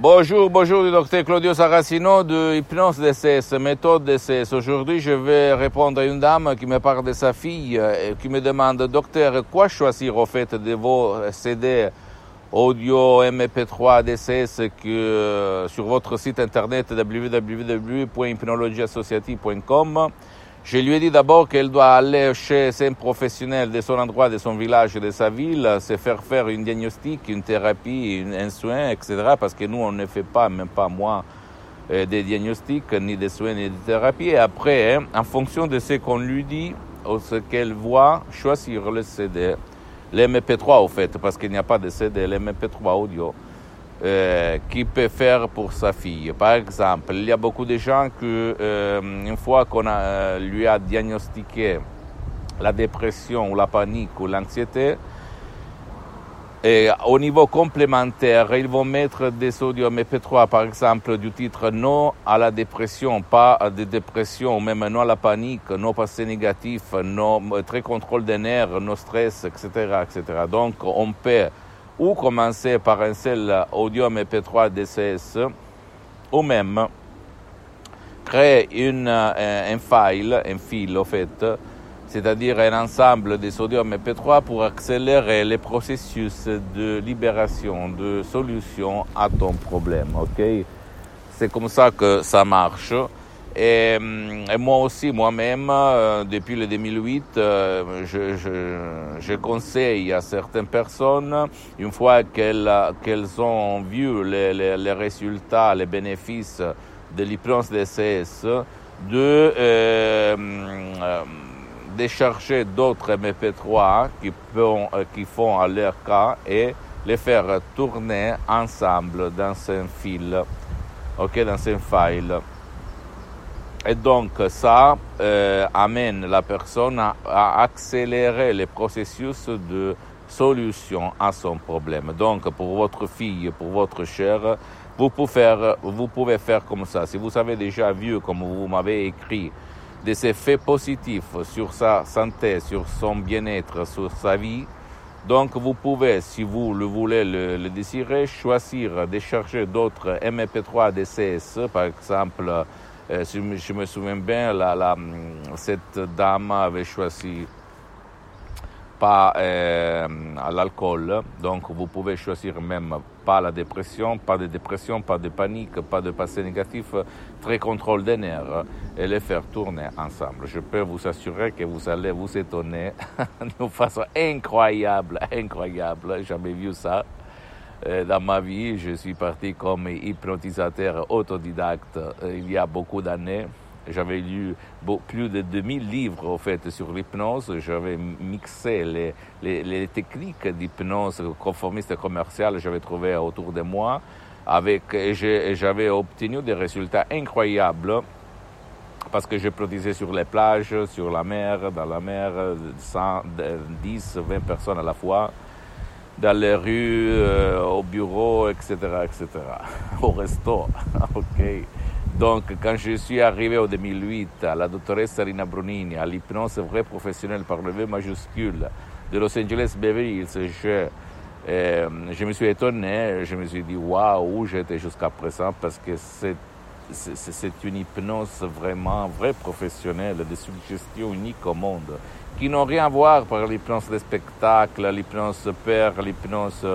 Bonjour, bonjour, docteur Claudio Saracino de Hypnose DCS, méthode DCS. Aujourd'hui, je vais répondre à une dame qui me parle de sa fille et qui me demande, docteur, quoi choisir au fait de vos CD audio MP3 DCS que, euh, sur votre site internet www.hypnologieassociative.com je lui ai dit d'abord qu'elle doit aller chez un professionnel de son endroit, de son village, de sa ville, se faire faire une diagnostic, une thérapie, un soin, etc. Parce que nous, on ne fait pas, même pas moi, euh, des diagnostics, ni des soins, ni des thérapies. Et après, hein, en fonction de ce qu'on lui dit, ou ce qu'elle voit, choisir le CD. L'MP3, au fait, parce qu'il n'y a pas de CD, l'MP3 audio. Euh, qui peut faire pour sa fille. Par exemple, il y a beaucoup de gens que, euh, une fois qu'on euh, lui a diagnostiqué la dépression ou la panique ou l'anxiété, et au niveau complémentaire, ils vont mettre des audios MP3, par exemple, du titre non à la dépression, pas à la dépression, même non à la panique, non passé négatif, non très contrôle des nerfs, non stress, etc., etc. Donc, on peut ou commencer par un seul audio MP3 DCS, ou même créer une, un, un file, un fil au fait, c'est-à-dire un ensemble des audios MP3 pour accélérer les processus de libération, de solution à ton problème. C'est comme ça que ça marche. Et, et, moi aussi, moi-même, euh, depuis le 2008, euh, je, je, je, conseille à certaines personnes, une fois qu'elles qu'elles ont vu les, les, les, résultats, les bénéfices de l'hypnose DCS, de euh, décharger d'autres MP3 qui, font, qui font à leur cas et les faire tourner ensemble dans un fil, ok, dans un file. Et donc ça euh, amène la personne à, à, accélérer le processus de solution à son problème. Donc pour votre fille, pour votre chère, vous pouvez faire, vous pouvez faire comme ça. Si vous avez déjà vu, comme vous m'avez écrit, des effets positifs sur sa santé, sur son bien-être, sur sa vie, donc vous pouvez, si vous le voulez, le, le désirer, choisir de chercher d'autres MP3 DCS, par exemple, si je me souviens bien, la, la, cette dame avait choisi pas euh, l'alcool, donc vous pouvez choisir même pas la dépression, pas de dépression, pas de panique, pas de passé négatif, très contrôle des nerfs et les faire tourner ensemble. Je peux vous assurer que vous allez vous étonner d'une façon incroyable, incroyable, jamais vu ça. Dans ma vie, je suis parti comme hypnotisateur autodidacte il y a beaucoup d'années. J'avais lu plus de 2000 livres au fait sur l'hypnose. J'avais mixé les, techniques d'hypnose conformiste et commerciale j'avais trouvé autour de moi. Avec, j'avais obtenu des résultats incroyables parce que je produisais sur les plages, sur la mer, dans la mer, 100, 10, 20 personnes à la fois dans les rues, euh, au bureau, etc., etc., au resto. ok. Donc, quand je suis arrivé en 2008 à la doctoresse Rina Brunini, à l'hypnose vraie professionnelle par le V majuscule de Los Angeles Beverly Hills, je, euh, je me suis étonné, je me suis dit, waouh, où j'étais jusqu'à présent, parce que c'est c'est une hypnose vraiment, vraie professionnelle, de suggestions uniques au monde, qui n'ont rien à voir par l'hypnose de spectacle, l'hypnose père, l'hypnose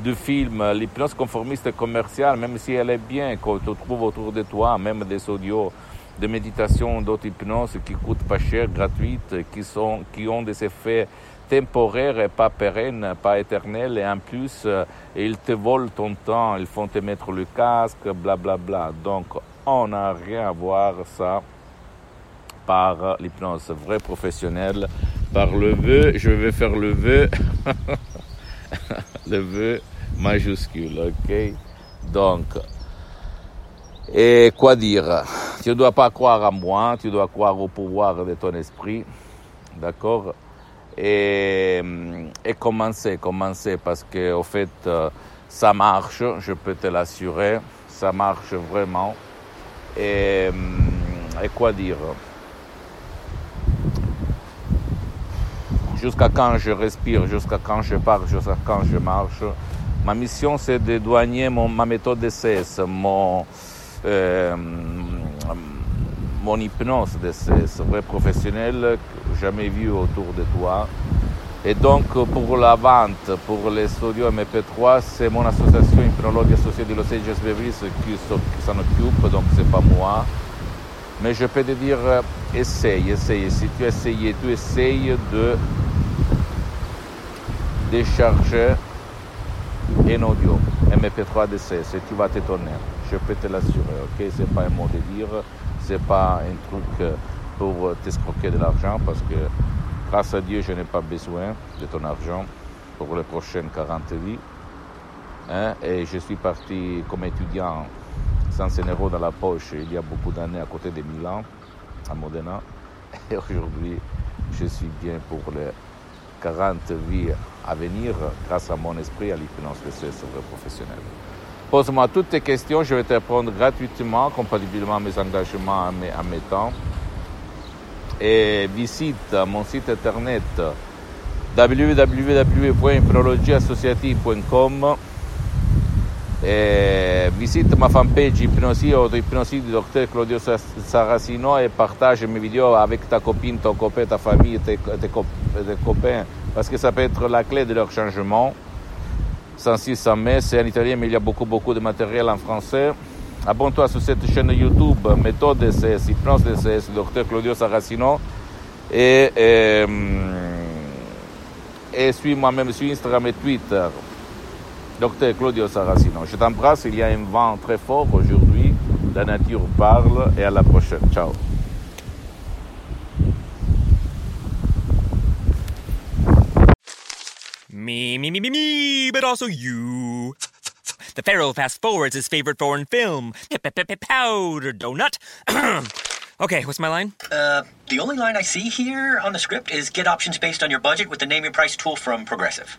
du film, l'hypnose conformiste commerciale, même si elle est bien, qu'on te trouve autour de toi, même des audios de méditation, d'autres hypnoses qui coûtent pas cher, gratuites, qui, sont, qui ont des effets temporaires et pas pérennes, pas éternels, et en plus, euh, ils te volent ton temps, ils font te mettre le casque, blablabla. Bla, bla. Donc, on n'a rien à voir ça par l'hypnose. Vraie professionnelle, par le vœu, je vais faire le vœu, le vœu majuscule, ok? Donc, et quoi dire? Tu ne dois pas croire à moi, tu dois croire au pouvoir de ton esprit, d'accord? Et, commencer, commencer, parce que au fait, ça marche, je peux te l'assurer, ça marche vraiment. Et quoi dire? Jusqu'à quand je respire, jusqu'à quand je parle, jusqu'à quand je marche. Ma mission, c'est de douanier mon, ma méthode d'essai, mon, euh, mon hypnose d'essai, vrai professionnel, jamais vu autour de toi. Et donc, pour la vente, pour les studios MP3, c'est mon association Hypnologue Associée de Los Angeles Beverly qui s'en occupe, donc c'est pas moi. Mais je peux te dire, essaye, essaye. Si tu essayes, tu essayes de décharger un audio MP3 DC, et tu vas t'étonner. Je peux te l'assurer, ok? C'est pas un mot de dire, c'est pas un truc pour t'escroquer de l'argent parce que grâce à Dieu, je n'ai pas besoin de ton argent pour les prochaines 40 vies. Hein? Et je suis parti comme étudiant sans un euro dans la poche il y a beaucoup d'années à côté de Milan, à Modena. Et aujourd'hui, je suis bien pour les 40 vies à venir grâce à mon esprit, à l'hypnose de ce vrai professionnel. Pose-moi toutes tes questions, je vais te répondre gratuitement, compatiblement à mes engagements, à mes, à mes temps. Et visite mon site internet www.hypnologieassociative.com visite ma fanpage Hypnosie Auto-Hypnosie du docteur Claudio Saracino et partage mes vidéos avec ta copine, ton copain, ta famille, tes, tes, tes copains, parce que ça peut être la clé de leur changement. 106 100 mai, c'est en italien, mais il y a beaucoup, beaucoup de matériel en français. Abonne-toi sur cette chaîne YouTube, méthode DCS, hypnose DCS, docteur Claudio Saracino. Et, et, et suis-moi même sur Instagram et Twitter. Docteur Claudio Saracino. Je t'embrasse, il y a un vent très fort aujourd'hui. La nature parle et à la prochaine. Ciao. Me, me, me, me, me, but also you. The Pharaoh fast forwards his favorite foreign film, Powder Donut. okay, what's my line? Uh, the only line I see here on the script is get options based on your budget with the name your price tool from Progressive.